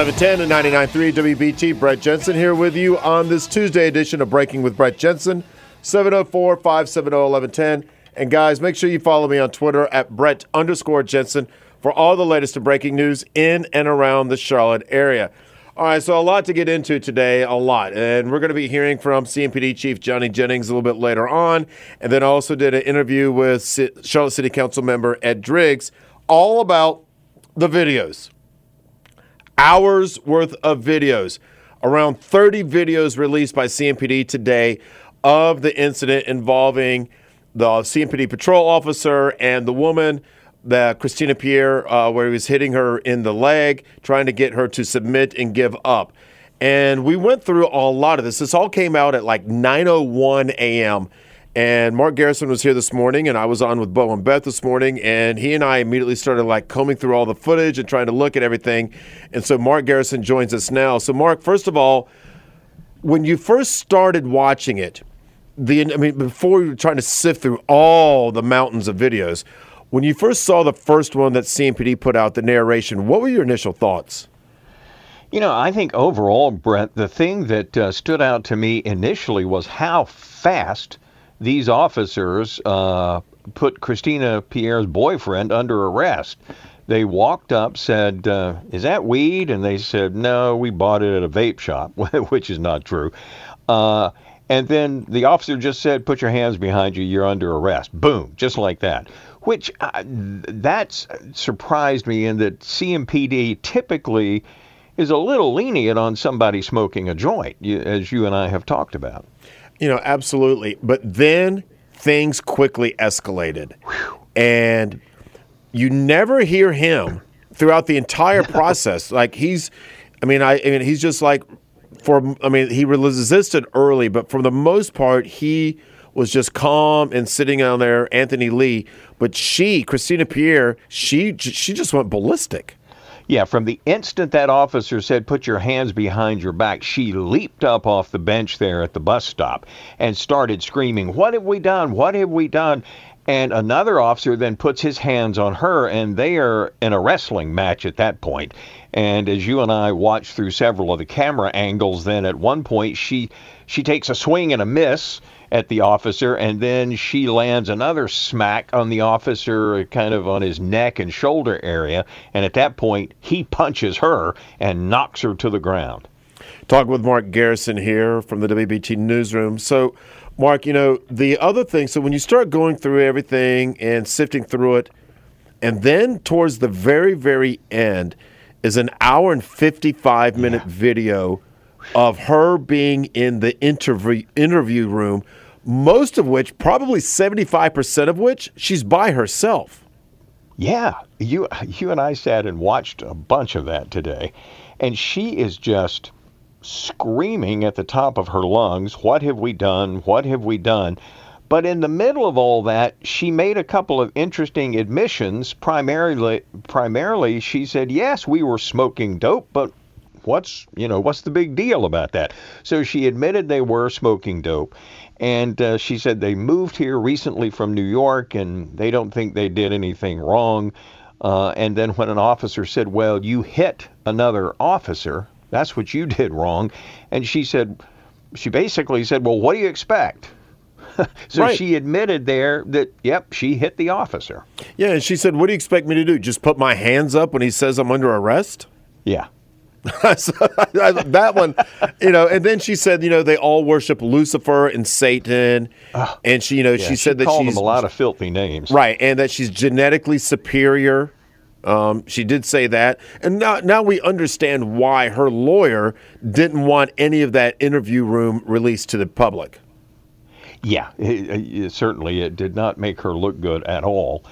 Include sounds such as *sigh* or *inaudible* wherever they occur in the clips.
Talk 1110 and 99.3 WBT. Brett Jensen here with you on this Tuesday edition of Breaking with Brett Jensen. 704 570 1110. And guys, make sure you follow me on Twitter at Brett underscore Jensen for all the latest and breaking news in and around the Charlotte area. All right, so a lot to get into today, a lot. And we're going to be hearing from CMPD Chief Johnny Jennings a little bit later on. And then also did an interview with Charlotte City Council member Ed Driggs, all about the videos. Hours worth of videos. Around 30 videos released by CMPD today of the incident involving the CMPD patrol officer and the woman that Christina Pierre, uh, where he was hitting her in the leg, trying to get her to submit and give up. And we went through a lot of this. This all came out at like 9:01 a.m. And Mark Garrison was here this morning, and I was on with Bo and Beth this morning, and he and I immediately started like combing through all the footage and trying to look at everything. And so Mark Garrison joins us now. So Mark, first of all, when you first started watching it, the I mean, before you were trying to sift through all the mountains of videos, when you first saw the first one that CMPD put out, the narration, what were your initial thoughts? You know, I think overall, Brett, the thing that uh, stood out to me initially was how fast these officers uh, put Christina Pierre's boyfriend under arrest. They walked up, said, uh, Is that weed? And they said, No, we bought it at a vape shop, *laughs* which is not true. Uh, and then the officer just said, "Put your hands behind you. You're under arrest." Boom, just like that. Which uh, that's surprised me in that CMPD typically is a little lenient on somebody smoking a joint, as you and I have talked about. You know, absolutely. But then things quickly escalated, and you never hear him throughout the entire process. like he's, I mean, I, I mean, he's just like for I mean, he resisted early, but for the most part, he was just calm and sitting down there. Anthony Lee, but she, Christina Pierre, she she just went ballistic. Yeah, from the instant that officer said, put your hands behind your back, she leaped up off the bench there at the bus stop and started screaming, What have we done? What have we done? And another officer then puts his hands on her, and they are in a wrestling match at that point. And as you and I watched through several of the camera angles, then at one point she she takes a swing and a miss at the officer, and then she lands another smack on the officer, kind of on his neck and shoulder area. And at that point, he punches her and knocks her to the ground. Talk with Mark Garrison here from the WBT newsroom. So, Mark, you know, the other thing, so when you start going through everything and sifting through it, and then towards the very, very end is an hour and 55 minute yeah. video of her being in the interview interview room, most of which, probably 75% of which, she's by herself. Yeah, you you and I sat and watched a bunch of that today, and she is just screaming at the top of her lungs, What have we done? What have we done? But in the middle of all that, she made a couple of interesting admissions. Primarily, primarily, she said, "Yes, we were smoking dope, but what's you know what's the big deal about that?" So she admitted they were smoking dope, and uh, she said they moved here recently from New York, and they don't think they did anything wrong. Uh, and then when an officer said, "Well, you hit another officer," That's what you *laughs* did wrong. And she said, she basically said, well, what do you expect? *laughs* so right. she admitted there that, yep, she hit the officer. Yeah, and she said, what do you expect me to do? Just put my hands up when he says I'm under arrest? Yeah. *laughs* so, that one, you know, and then she said, you know, they all worship Lucifer and Satan, uh, and she, you know, yeah, she said she that she's them a lot of filthy names, right, and that she's genetically superior um, she did say that, and now now we understand why her lawyer didn't want any of that interview room released to the public. Yeah, it, it, certainly it did not make her look good at all.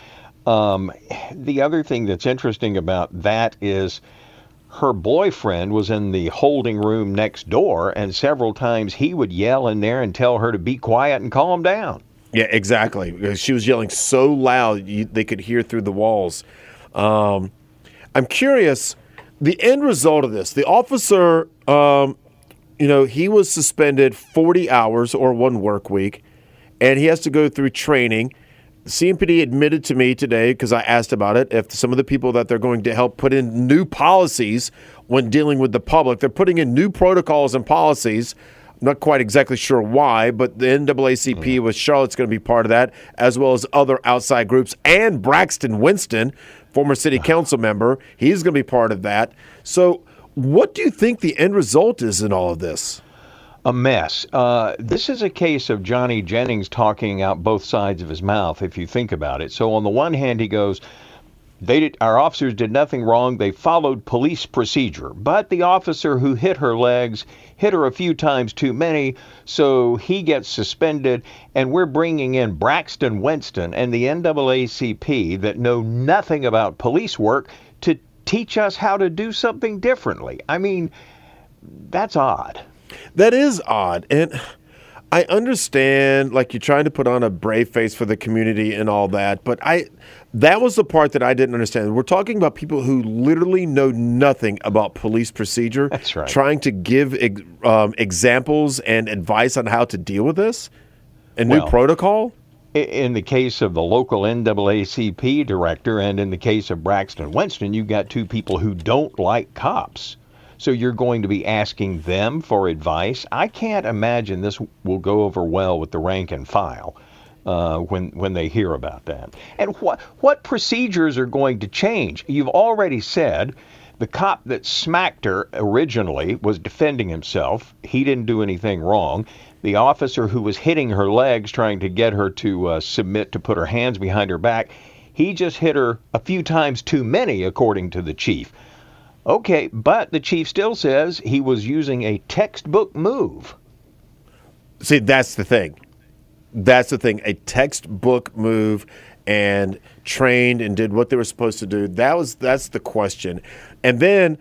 Um, the other thing that's interesting about that is her boyfriend was in the holding room next door, and several times he would yell in there and tell her to be quiet and calm down. Yeah, exactly. She was yelling so loud you, they could hear through the walls. Um, I'm curious the end result of this. The officer, um, you know, he was suspended 40 hours or one work week, and he has to go through training. CMPD admitted to me today because I asked about it if some of the people that they're going to help put in new policies when dealing with the public, they're putting in new protocols and policies. I'm not quite exactly sure why, but the NAACP mm-hmm. with Charlotte's going to be part of that, as well as other outside groups, and Braxton Winston, former city council member, he's going to be part of that. So, what do you think the end result is in all of this? A mess. Uh, this is a case of Johnny Jennings talking out both sides of his mouth, if you think about it. So, on the one hand, he goes, they did, our officers did nothing wrong. They followed police procedure. But the officer who hit her legs hit her a few times too many, so he gets suspended. And we're bringing in Braxton Winston and the NAACP that know nothing about police work to teach us how to do something differently. I mean, that's odd. That is odd. And I understand like you're trying to put on a brave face for the community and all that, but I that was the part that I didn't understand. We're talking about people who literally know nothing about police procedure. That's right. Trying to give um, examples and advice on how to deal with this, a new protocol. In the case of the local NAACP director, and in the case of Braxton Winston, you've got two people who don't like cops. So you're going to be asking them for advice. I can't imagine this will go over well with the rank and file. Uh, when when they hear about that, and what what procedures are going to change? You've already said the cop that smacked her originally was defending himself. He didn't do anything wrong. The officer who was hitting her legs, trying to get her to uh, submit to put her hands behind her back, he just hit her a few times too many, according to the chief. Okay, but the chief still says he was using a textbook move. See, that's the thing. That's the thing. A textbook move and trained and did what they were supposed to do. That was that's the question. And then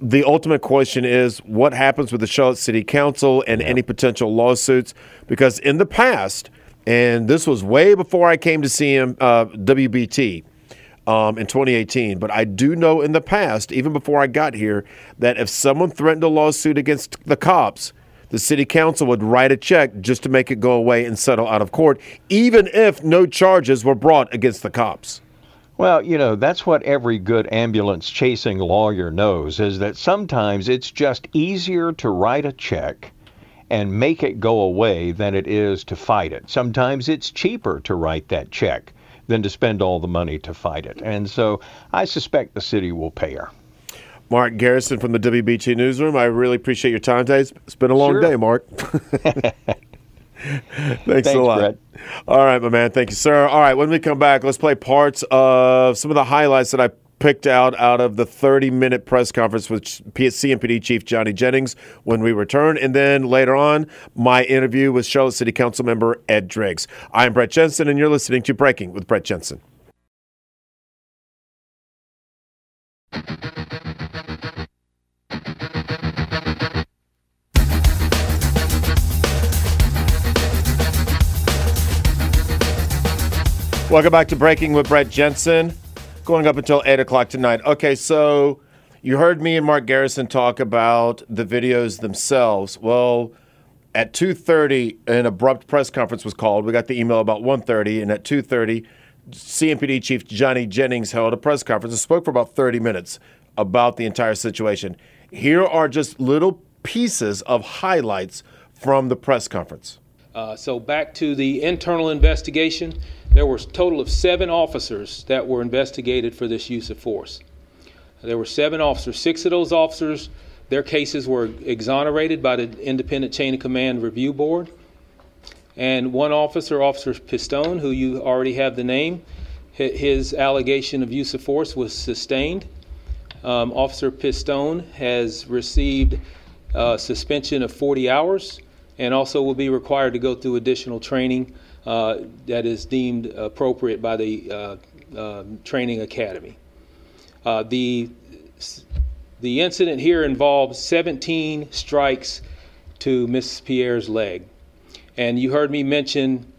the ultimate question is what happens with the Charlotte City Council and yeah. any potential lawsuits because in the past and this was way before I came to see him uh, WBT um, in 2018. But I do know in the past, even before I got here, that if someone threatened a lawsuit against the cops, the city council would write a check just to make it go away and settle out of court, even if no charges were brought against the cops. Well, you know, that's what every good ambulance chasing lawyer knows is that sometimes it's just easier to write a check and make it go away than it is to fight it. Sometimes it's cheaper to write that check than to spend all the money to fight it. And so I suspect the city will pay her. Mark Garrison from the WBT Newsroom. I really appreciate your time today. It's been a long sure. day, Mark. Thanks, *laughs* *laughs* Thanks, a lot. Brett. All right, my man. Thank you, sir. All right, when we come back, let's play parts of some of the highlights that I picked out out of the 30 minute press conference with CMPD Chief Johnny Jennings when we return. And then later on, my interview with Charlotte City Council member Ed Driggs. I'm Brett Jensen, and you're listening to Breaking with Brett Jensen. Welcome back to Breaking with Brett Jensen going up until 8 o'clock tonight. Okay, so you heard me and Mark Garrison talk about the videos themselves. Well, at 2.30, an abrupt press conference was called. We got the email about 1.30, and at 2.30, CMPD Chief Johnny Jennings held a press conference and spoke for about 30 minutes about the entire situation. Here are just little pieces of highlights from the press conference. Uh, so back to the internal investigation, there were a total of seven officers that were investigated for this use of force. There were seven officers. Six of those officers, their cases were exonerated by the Independent Chain of Command Review Board. And one officer, Officer Pistone, who you already have the name, his allegation of use of force was sustained. Um, Officer Pistone has received a suspension of 40 hours and also will be required to go through additional training uh, that is deemed appropriate by the uh, uh, training academy. Uh, the the incident here involves 17 strikes to Miss Pierre's leg, and you heard me mention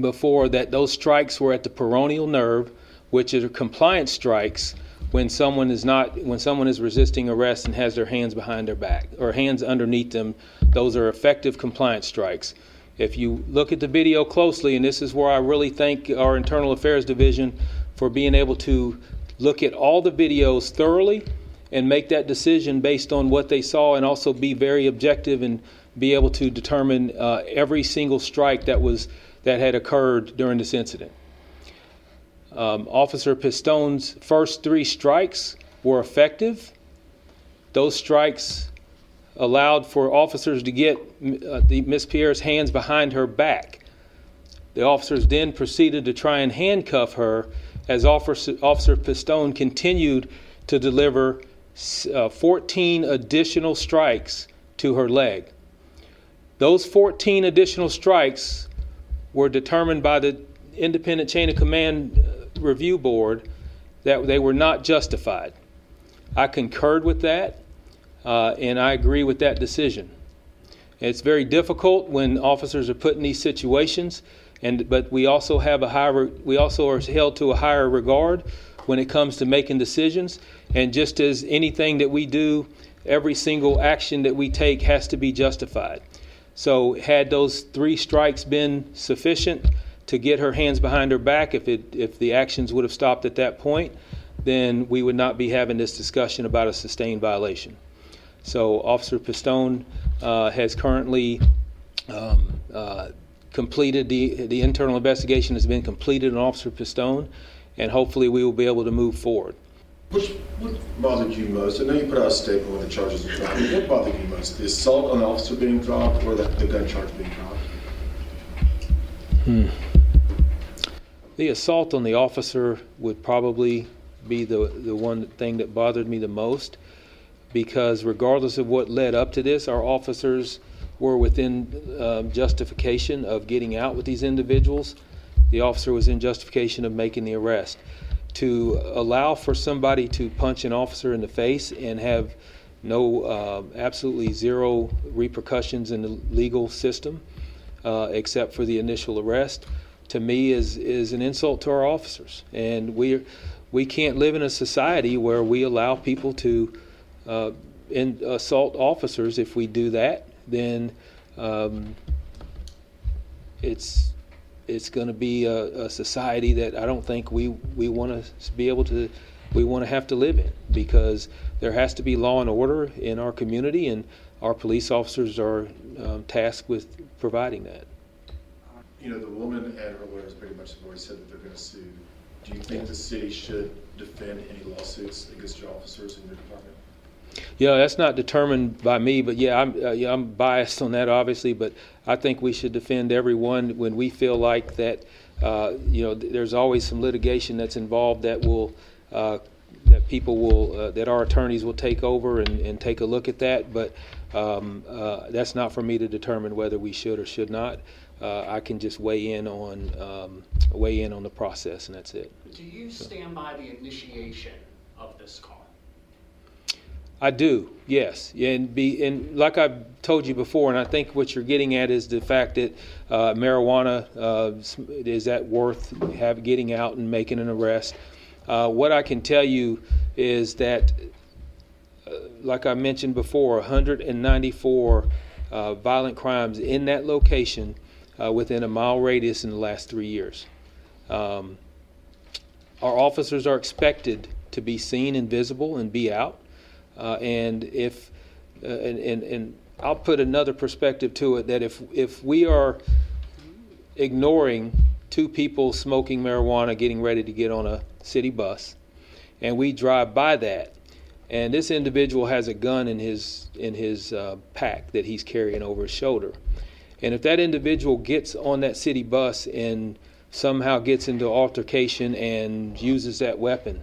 before that those strikes were at the peroneal nerve, which are compliance strikes when someone is not when someone is resisting arrest and has their hands behind their back or hands underneath them those are effective compliance strikes If you look at the video closely, and this is where I really thank our Internal Affairs Division for being able to look at all the videos thoroughly and make that decision based on what they saw and also be very objective and be able to determine uh, every single strike that was that had occurred during this incident. Um, Officer Pistone's first three strikes were effective. Those strikes allowed for officers to get uh, the, Miss Pierre's hands behind her back. The officers then proceeded to try and handcuff her as Officer, Officer Pistone continued to deliver uh, 14 additional strikes to her leg. Those 14 additional strikes were determined by the independent chain of command review board that they were not justified. I concurred with that, uh, and I agree with that decision. It's very difficult when officers are put in these situations, and but we also have a higher we also are held to a higher regard when it comes to making decisions. And just as anything that we do, every single action that we take has to be justified. So had those three strikes been sufficient to get her hands behind her back, if it if the actions would have stopped at that point, then we would not be having this discussion about a sustained violation. So Officer Pistone uh, has currently um, uh, completed the the internal investigation has been completed on Officer Pistone, and hopefully we will be able to move forward. Which what bothered you most? I know you put out a statement when the charges were dropped. What bothered you most? The assault on the officer being dropped or the, the gun charge being dropped? Hmm. The assault on the officer would probably be the, the one thing that bothered me the most because regardless of what led up to this, our officers were within um, justification of getting out with these individuals. The officer was in justification of making the arrest. To allow for somebody to punch an officer in the face and have no, uh, absolutely zero repercussions in the legal system, uh, except for the initial arrest, to me is is an insult to our officers. And we we can't live in a society where we allow people to uh, in, assault officers. If we do that, then um, it's it's going to be a, a, society that I don't think we we want to be able to we want to have to live in because there has to be law and order in our community, and our police officers are um, tasked with providing that. You know, the woman and her lawyers pretty much have already said that they're going to sue. Do you think the city should defend any lawsuits against your officers in your department? Yeah, that's not determined by me, but yeah, I'm uh, yeah, I'm biased on that, obviously. But I think we should defend everyone when we feel like that. Uh, you know, th- there's always some litigation that's involved that will uh, that people will uh, that our attorneys will take over and, and take a look at that. But um, uh, that's not for me to determine whether we should or should not. Uh, I can just weigh in on um, weigh in on the process, and that's it. Do you stand by the initiation of this call? I do, yes, and be and like I've told you before, and I think what you're getting at is the fact that uh, marijuana uh, is that worth have getting out and making an arrest. Uh, what I can tell you is that, uh, like I mentioned before, 194 uh, violent crimes in that location uh, within a mile radius in the last three years. Um, our officers are expected to be seen and visible and be out. Uh, and if uh, and, and, and I'll put another perspective to it that if if we are ignoring two people smoking marijuana getting ready to get on a city bus and we drive by that and this individual has a gun in his in his uh, pack that he's carrying over his shoulder and if that individual gets on that city bus and somehow gets into altercation and uses that weapon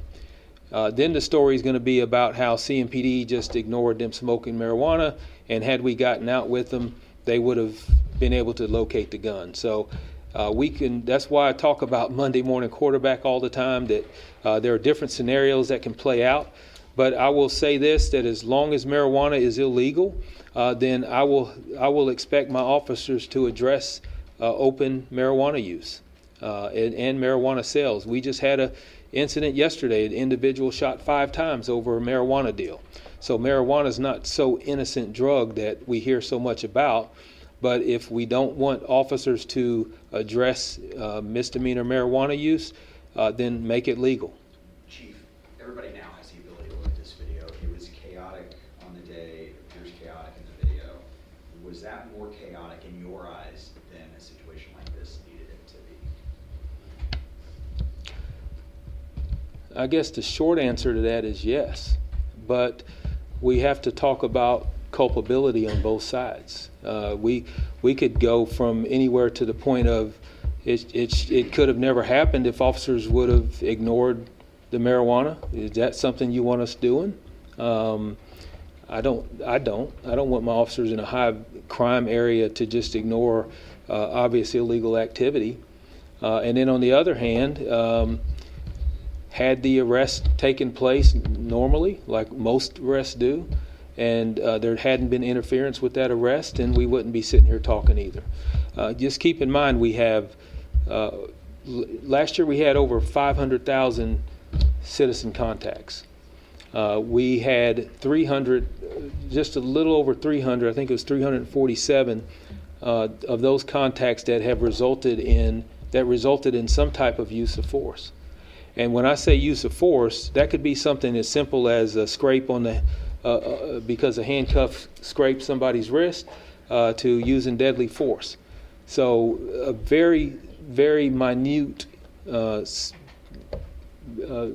uh, then the story is going to be about how CMPD just ignored them smoking marijuana, and had we gotten out with them, they would have been able to locate the gun. So uh, we can. That's why I talk about Monday morning quarterback all the time. That uh, there are different scenarios that can play out. But I will say this: that as long as marijuana is illegal, uh, then I will I will expect my officers to address uh, open marijuana use uh, and, and marijuana sales. We just had a incident yesterday. An individual shot five times over a marijuana deal. So marijuana is not so innocent drug that we hear so much about. But if we don't want officers to address uh, misdemeanor marijuana use, uh, then make it legal. Chief, everybody now has the ability to look at this video. It was chaotic on the day, it appears chaotic in the video. Was that more chaotic in your eyes than a situation like this needed it to be? I guess the short answer to that is yes. But we have to talk about culpability on both sides. Uh, we we could go from anywhere to the point of it, it, it could have never happened if officers would have ignored the marijuana. Is that something you want us doing? Um, I don't. I don't. I don't want my officers in a high crime area to just ignore uh, obvious illegal activity. Uh, and then on the other hand, um, had the arrest taken place normally, like most arrests do, and uh, there hadn't been interference with that arrest, and we wouldn't be sitting here talking either. Uh, just keep in mind we have uh, last year we had over 500,000 citizen contacts. Uh, we had 300, just a little over 300, I think it was 347 uh, of those contacts that have resulted in that resulted in some type of use of force. And when I say use of force, that could be something as simple as a scrape on the uh, uh, because a handcuff scrapes somebody's wrist uh, to using deadly force. So a very, very minute uh, uh,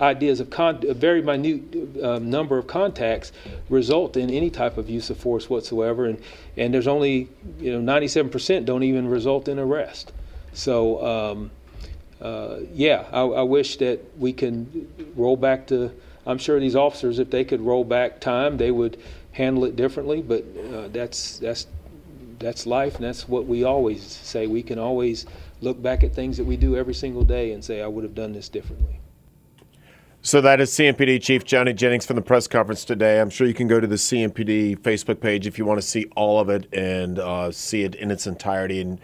ideas of con- a very minute um, number of contacts result in any type of use of force whatsoever, and and there's only you know 97% don't even result in arrest. So um, uh, yeah, I, I, wish that we can roll back to. I'm sure these officers, if they could roll back time, they would handle it differently. But uh, that's that's that's life, and that's what we always say. We can always look back at things that we do every single day and say, I would have done this differently. So that is CMPD Chief Johnny Jennings from the press conference today. I'm sure you can go to the CMPD Facebook page if you want to see all of it and uh, see it in its entirety and,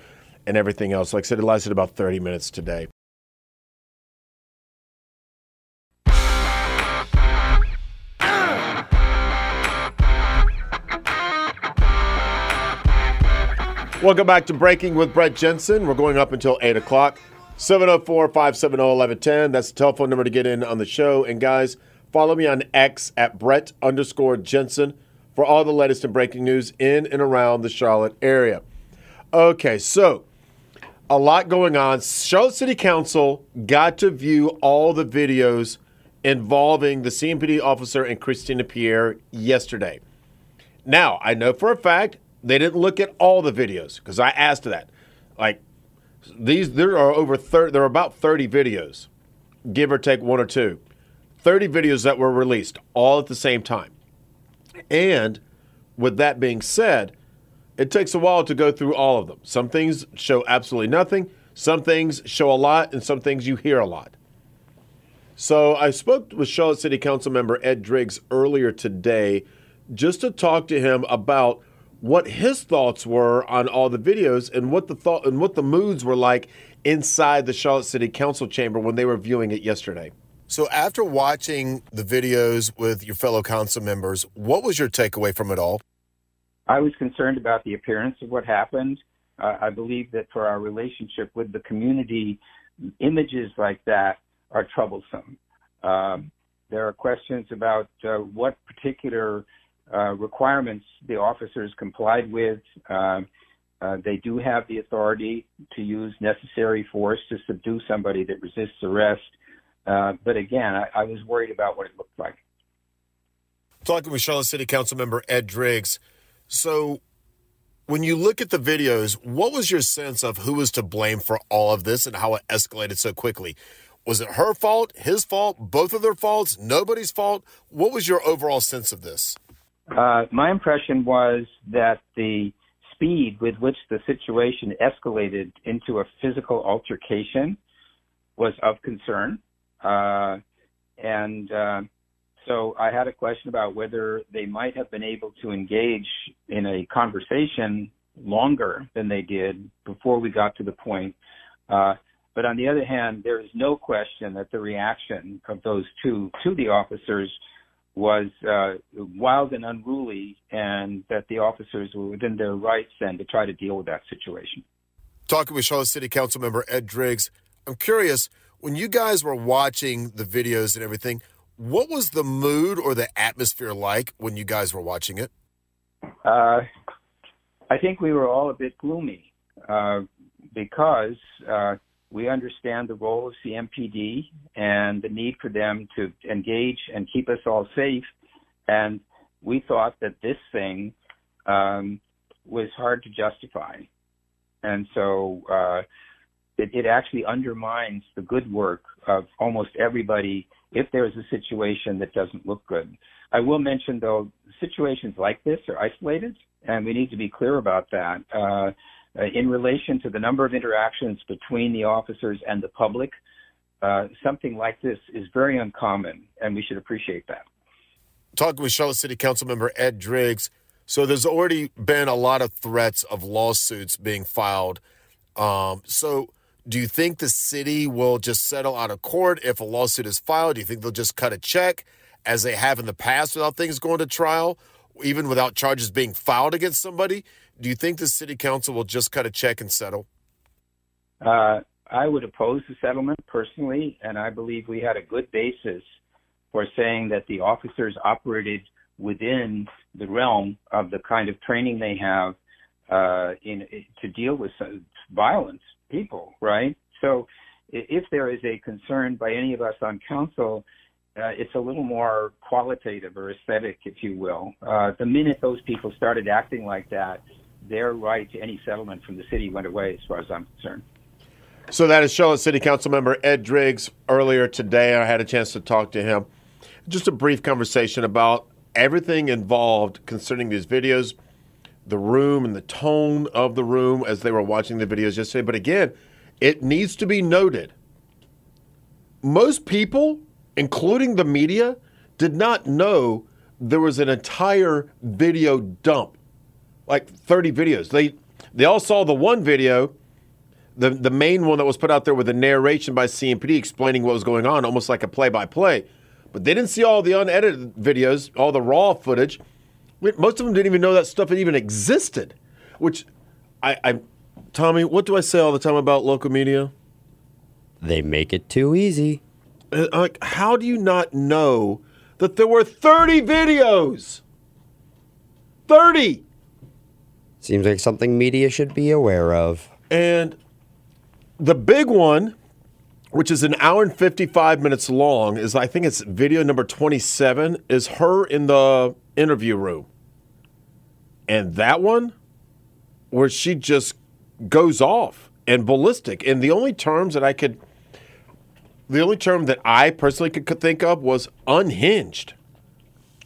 and everything else. Like I said, it lasted about 30 minutes today. Welcome back to Breaking with Brett Jensen. We're going up until 8 o'clock. 704 570 1110. That's the telephone number to get in on the show. And guys, follow me on X at Brett underscore Jensen for all the latest and breaking news in and around the Charlotte area. Okay, so a lot going on. Charlotte City Council got to view all the videos involving the CMPD officer and Christina Pierre yesterday. Now, I know for a fact they didn't look at all the videos because I asked that. Like these, there are over 30, there are about 30 videos, give or take one or two. 30 videos that were released all at the same time. And with that being said, it takes a while to go through all of them. Some things show absolutely nothing, some things show a lot, and some things you hear a lot. So I spoke with Charlotte City Council member Ed Driggs earlier today just to talk to him about what his thoughts were on all the videos and what the thought and what the moods were like inside the Charlotte City Council chamber when they were viewing it yesterday. So after watching the videos with your fellow council members, what was your takeaway from it all? I was concerned about the appearance of what happened. Uh, I believe that for our relationship with the community, images like that are troublesome. Um, there are questions about uh, what particular uh, requirements the officers complied with. Um, uh, they do have the authority to use necessary force to subdue somebody that resists arrest. Uh, but again, I, I, was worried about what it looked like. Talking with Charlotte City Council member Ed Driggs. So, when you look at the videos, what was your sense of who was to blame for all of this and how it escalated so quickly? Was it her fault, his fault, both of their faults, nobody's fault? What was your overall sense of this? Uh, my impression was that the speed with which the situation escalated into a physical altercation was of concern. Uh, and uh, so I had a question about whether they might have been able to engage in a conversation longer than they did before we got to the point. Uh, but on the other hand, there is no question that the reaction of those two to the officers was uh, wild and unruly, and that the officers were within their rights then to try to deal with that situation. Talking with Charlotte City Council member Ed Driggs, I'm curious when you guys were watching the videos and everything, what was the mood or the atmosphere like when you guys were watching it? Uh, I think we were all a bit gloomy uh, because uh, we understand the role of CMPD and the need for them to engage and keep us all safe. And we thought that this thing um, was hard to justify. And so uh, it, it actually undermines the good work of almost everybody if there's a situation that doesn't look good. I will mention, though, situations like this are isolated, and we need to be clear about that. Uh, in relation to the number of interactions between the officers and the public, uh, something like this is very uncommon, and we should appreciate that. Talking with Charlotte City Council member Ed Driggs. So there's already been a lot of threats of lawsuits being filed. Um, so do you think the city will just settle out of court if a lawsuit is filed? Do you think they'll just cut a check as they have in the past without things going to trial, even without charges being filed against somebody? Do you think the city council will just cut a check and settle? Uh, I would oppose the settlement personally, and I believe we had a good basis for saying that the officers operated within the realm of the kind of training they have uh, in to deal with violence, people, right? So, if there is a concern by any of us on council, uh, it's a little more qualitative or aesthetic, if you will. Uh, the minute those people started acting like that, their right to any settlement from the city went away, as far as I'm concerned. So that is Charlotte City Council member Ed Driggs. Earlier today, I had a chance to talk to him. Just a brief conversation about everything involved concerning these videos, the room and the tone of the room as they were watching the videos yesterday. But again, it needs to be noted most people, including the media, did not know there was an entire video dump like 30 videos. They they all saw the one video, the the main one that was put out there with a narration by CMPD explaining what was going on, almost like a play by play. But they didn't see all the unedited videos, all the raw footage. Most of them didn't even know that stuff even existed. Which I, I Tommy, what do I say all the time about local media? They make it too easy. Uh, like, how do you not know that there were 30 videos? 30! Seems like something media should be aware of. And the big one, which is an hour and 55 minutes long, is I think it's video number 27, is her in the interview room. And that one, where she just goes off and ballistic. And the only terms that I could, the only term that I personally could think of was unhinged.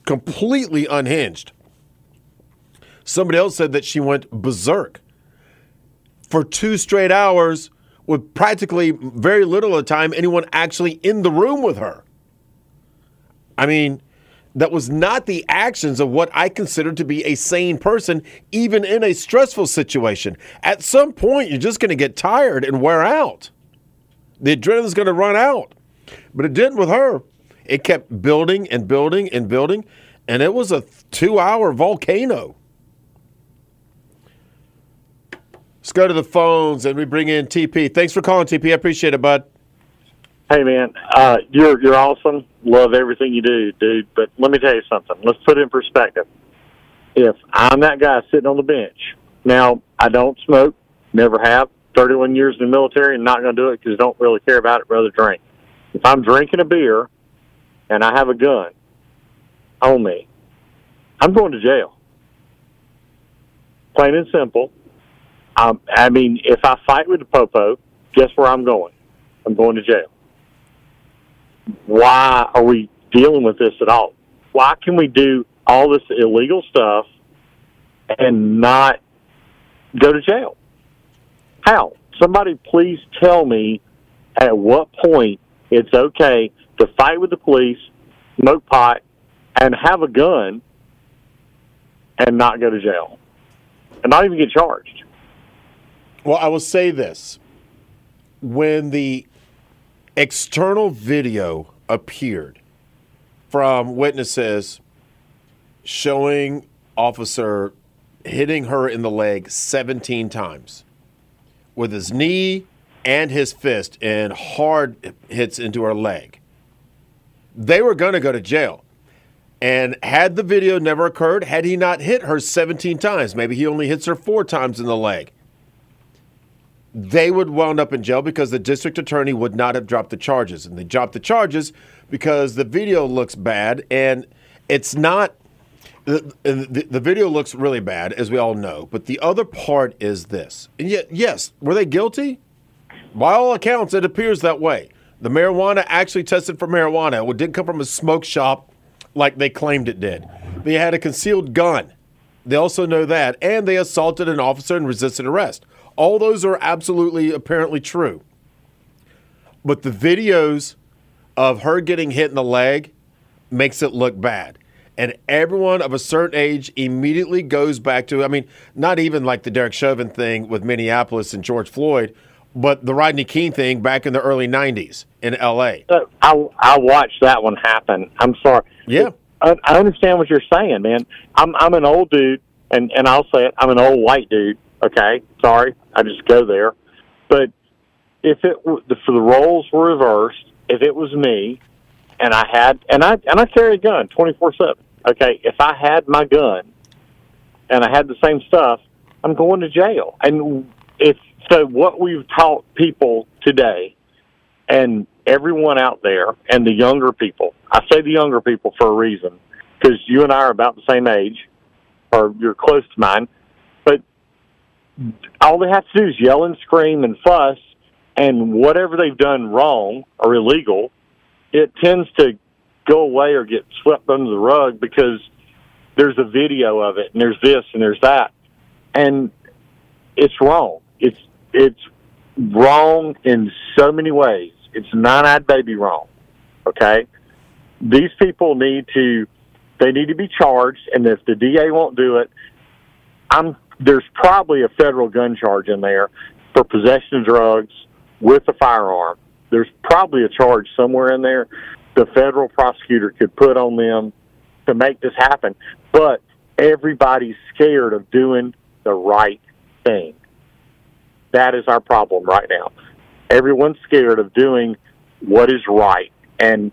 Completely unhinged. Somebody else said that she went berserk for two straight hours with practically very little of the time anyone actually in the room with her. I mean, that was not the actions of what I consider to be a sane person, even in a stressful situation. At some point, you're just going to get tired and wear out. The adrenaline's going to run out. But it didn't with her. It kept building and building and building, and it was a two hour volcano. Let's go to the phones and we bring in TP. Thanks for calling, TP. I appreciate it, bud. Hey, man, uh, you're you're awesome. Love everything you do, dude. But let me tell you something. Let's put it in perspective. If I'm that guy sitting on the bench, now I don't smoke, never have. 31 years in the military, and not going to do it because I don't really care about it. Rather drink. If I'm drinking a beer and I have a gun on me, I'm going to jail. Plain and simple. I mean, if I fight with the popo, guess where I'm going? I'm going to jail. Why are we dealing with this at all? Why can we do all this illegal stuff and not go to jail? How? Somebody please tell me at what point it's okay to fight with the police, smoke pot, and have a gun and not go to jail and not even get charged. Well, I will say this. When the external video appeared, from witnesses showing officer hitting her in the leg 17 times with his knee and his fist and hard hits into her leg. They were going to go to jail. And had the video never occurred, had he not hit her 17 times, maybe he only hits her four times in the leg, they would wound up in jail because the district attorney would not have dropped the charges. And they dropped the charges because the video looks bad and it's not. The, the, the video looks really bad, as we all know. But the other part is this. And yet, yes, were they guilty? By all accounts, it appears that way. The marijuana actually tested for marijuana. It didn't come from a smoke shop like they claimed it did. They had a concealed gun. They also know that. And they assaulted an officer and resisted arrest. All those are absolutely apparently true. But the videos of her getting hit in the leg makes it look bad. And everyone of a certain age immediately goes back to, I mean, not even like the Derek Chauvin thing with Minneapolis and George Floyd, but the Rodney King thing back in the early 90s in LA. I, I watched that one happen. I'm sorry. Yeah. I, I understand what you're saying, man. I'm, I'm an old dude, and, and I'll say it, I'm an old white dude. Okay. Sorry. I just go there. But if it if the roles were reversed, if it was me, and I had and I and I carry a gun twenty four seven. Okay, if I had my gun and I had the same stuff, I'm going to jail. And if so, what we've taught people today, and everyone out there, and the younger people. I say the younger people for a reason because you and I are about the same age, or you're close to mine. All they have to do is yell and scream and fuss, and whatever they've done wrong or illegal, it tends to go away or get swept under the rug because there's a video of it and there's this and there's that. And it's wrong. It's it's wrong in so many ways. It's nine-eyed baby wrong. Okay? These people need to they need to be charged and if the DA won't do it, I'm there's probably a federal gun charge in there for possession of drugs with a firearm. There's probably a charge somewhere in there the federal prosecutor could put on them to make this happen. But everybody's scared of doing the right thing. That is our problem right now. Everyone's scared of doing what is right, and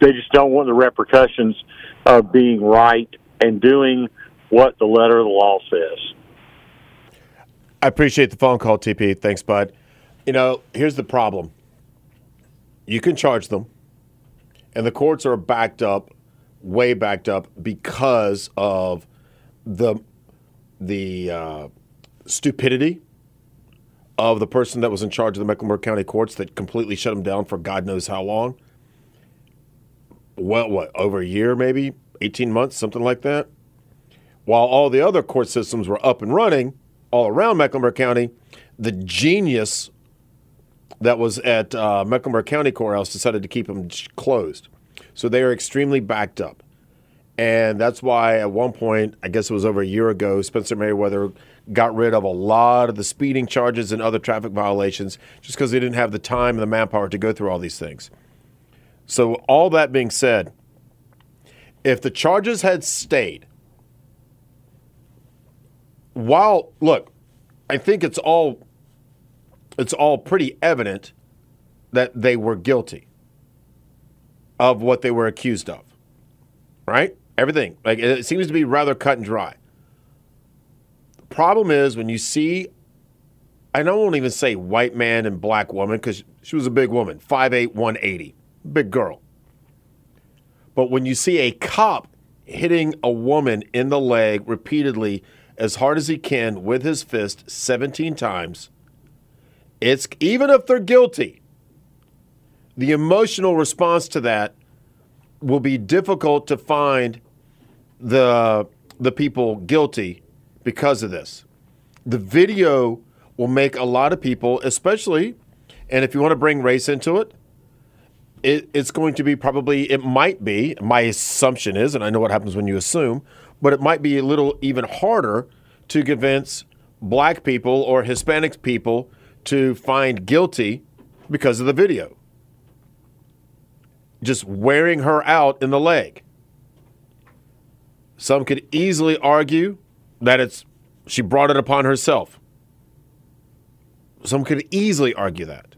they just don't want the repercussions of being right and doing what the letter of the law says. I appreciate the phone call, TP. Thanks, bud. You know, here's the problem you can charge them, and the courts are backed up, way backed up, because of the the uh, stupidity of the person that was in charge of the Mecklenburg County courts that completely shut them down for God knows how long. Well, what over a year, maybe eighteen months, something like that. While all the other court systems were up and running all around Mecklenburg County, the genius that was at uh, Mecklenburg County Courthouse decided to keep them closed. So they are extremely backed up. And that's why at one point, I guess it was over a year ago, Spencer Merriweather got rid of a lot of the speeding charges and other traffic violations just because they didn't have the time and the manpower to go through all these things. So, all that being said, if the charges had stayed, while, look, I think it's all it's all pretty evident that they were guilty of what they were accused of. Right? Everything. Like it seems to be rather cut and dry. The problem is when you see I don't even say white man and black woman because she was a big woman, 5'8, 180, big girl. But when you see a cop hitting a woman in the leg repeatedly as hard as he can with his fist 17 times, it's even if they're guilty, the emotional response to that will be difficult to find the the people guilty because of this. The video will make a lot of people, especially, and if you want to bring race into it, it, it's going to be probably, it might be, my assumption is, and I know what happens when you assume, but it might be a little even harder to convince black people or Hispanic people to find guilty because of the video. just wearing her out in the leg. Some could easily argue that it's she brought it upon herself. Some could easily argue that.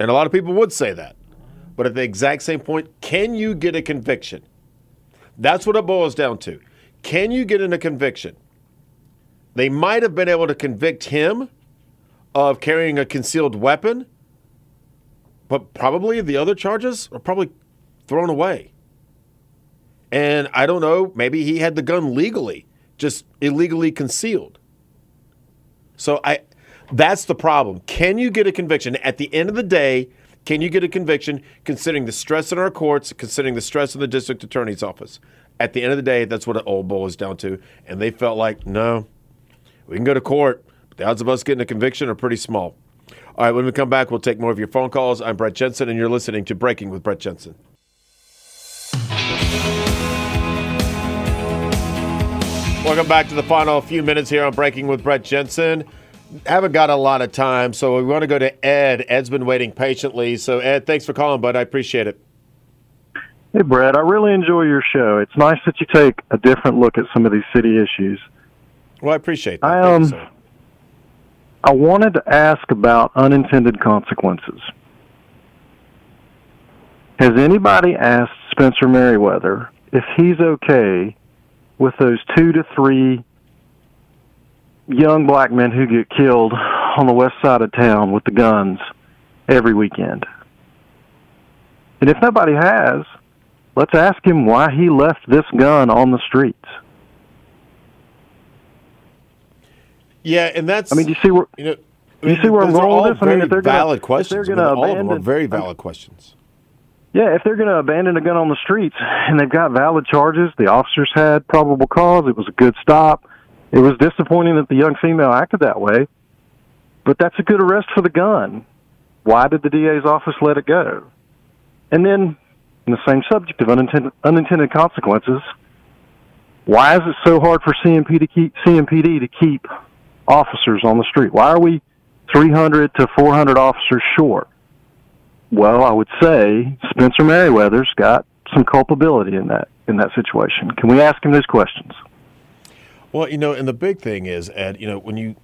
And a lot of people would say that. But at the exact same point, can you get a conviction? That's what it boils down to. Can you get in a conviction? They might have been able to convict him of carrying a concealed weapon, but probably the other charges are probably thrown away. And I don't know, maybe he had the gun legally, just illegally concealed. So I that's the problem. Can you get a conviction? At the end of the day, can you get a conviction considering the stress in our courts, considering the stress in the district attorney's office? At the end of the day, that's what it all boils down to. And they felt like, no, we can go to court, but the odds of us getting a conviction are pretty small. All right, when we come back, we'll take more of your phone calls. I'm Brett Jensen, and you're listening to Breaking with Brett Jensen. Welcome back to the final few minutes here on Breaking with Brett Jensen. Haven't got a lot of time, so we want to go to Ed. Ed's been waiting patiently. So, Ed, thanks for calling, bud. I appreciate it. Hey, Brad, I really enjoy your show. It's nice that you take a different look at some of these city issues. Well, I appreciate that. I, um, I wanted to ask about unintended consequences. Has anybody asked Spencer Merriweather if he's okay with those two to three young black men who get killed on the west side of town with the guns every weekend? And if nobody has, let's ask him why he left this gun on the streets. Yeah, and that's. I mean, you see where you know. I mean, you see where I'm going with this? I mean, if they're valid gonna, questions. they're going to I mean, all abandon, of them are very valid questions. Yeah, if they're going to abandon a gun on the streets and they've got valid charges, the officers had probable cause. It was a good stop. It was disappointing that the young female acted that way, but that's a good arrest for the gun. Why did the DA's office let it go? And then, in the same subject of unintended, unintended consequences, why is it so hard for CMP to keep CMPD to keep officers on the street? Why are we 300 to 400 officers short? Well, I would say Spencer Merriweather's got some culpability in that in that situation. Can we ask him those questions? Well, you know, and the big thing is, Ed, you know, when you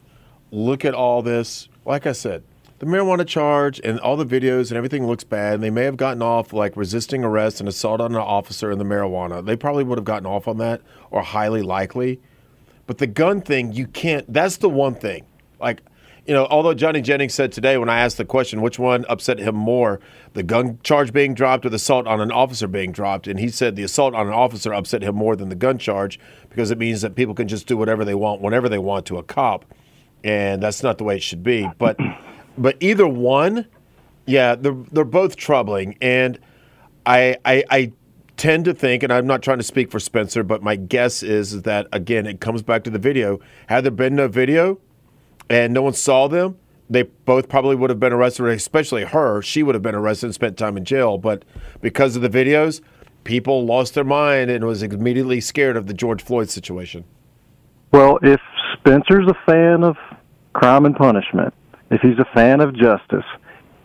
look at all this, like I said, the marijuana charge and all the videos and everything looks bad. And they may have gotten off like resisting arrest and assault on an officer in the marijuana. They probably would have gotten off on that, or highly likely. But the gun thing, you can't. That's the one thing. Like, you know, although Johnny Jennings said today when I asked the question, which one upset him more, the gun charge being dropped or the assault on an officer being dropped, and he said the assault on an officer upset him more than the gun charge because it means that people can just do whatever they want whenever they want to a cop, and that's not the way it should be. But, *clears throat* but either one, yeah, they're they're both troubling, and I I. I tend to think, and I'm not trying to speak for Spencer, but my guess is that again, it comes back to the video. Had there been no video, and no one saw them, they both probably would have been arrested, especially her. She would have been arrested and spent time in jail. But because of the videos, people lost their mind and was immediately scared of the George Floyd situation. Well, if Spencer's a fan of crime and punishment, if he's a fan of justice,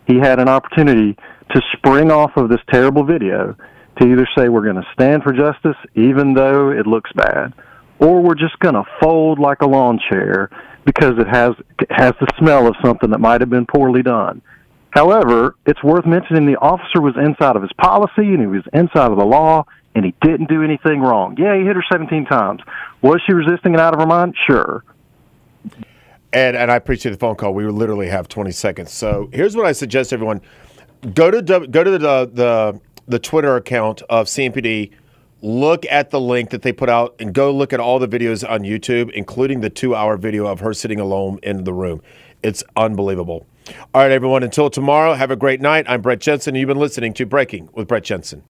he had an opportunity to spring off of this terrible video to either say we're going to stand for justice even though it looks bad, or we're just going to fold like a lawn chair because it has it has the smell of something that might have been poorly done. However, it's worth mentioning the officer was inside of his policy and he was inside of the law and he didn't do anything wrong. Yeah, he hit her 17 times. Was she resisting and out of her mind? Sure. And and I appreciate the phone call. We literally have 20 seconds. So here's what I suggest everyone go to go to the the the Twitter account of CMPD look at the link that they put out and go look at all the videos on YouTube, including the two hour video of her sitting alone in the room. It's unbelievable. All right, everyone, until tomorrow, have a great night. I'm Brett Jensen. And you've been listening to Breaking with Brett Jensen.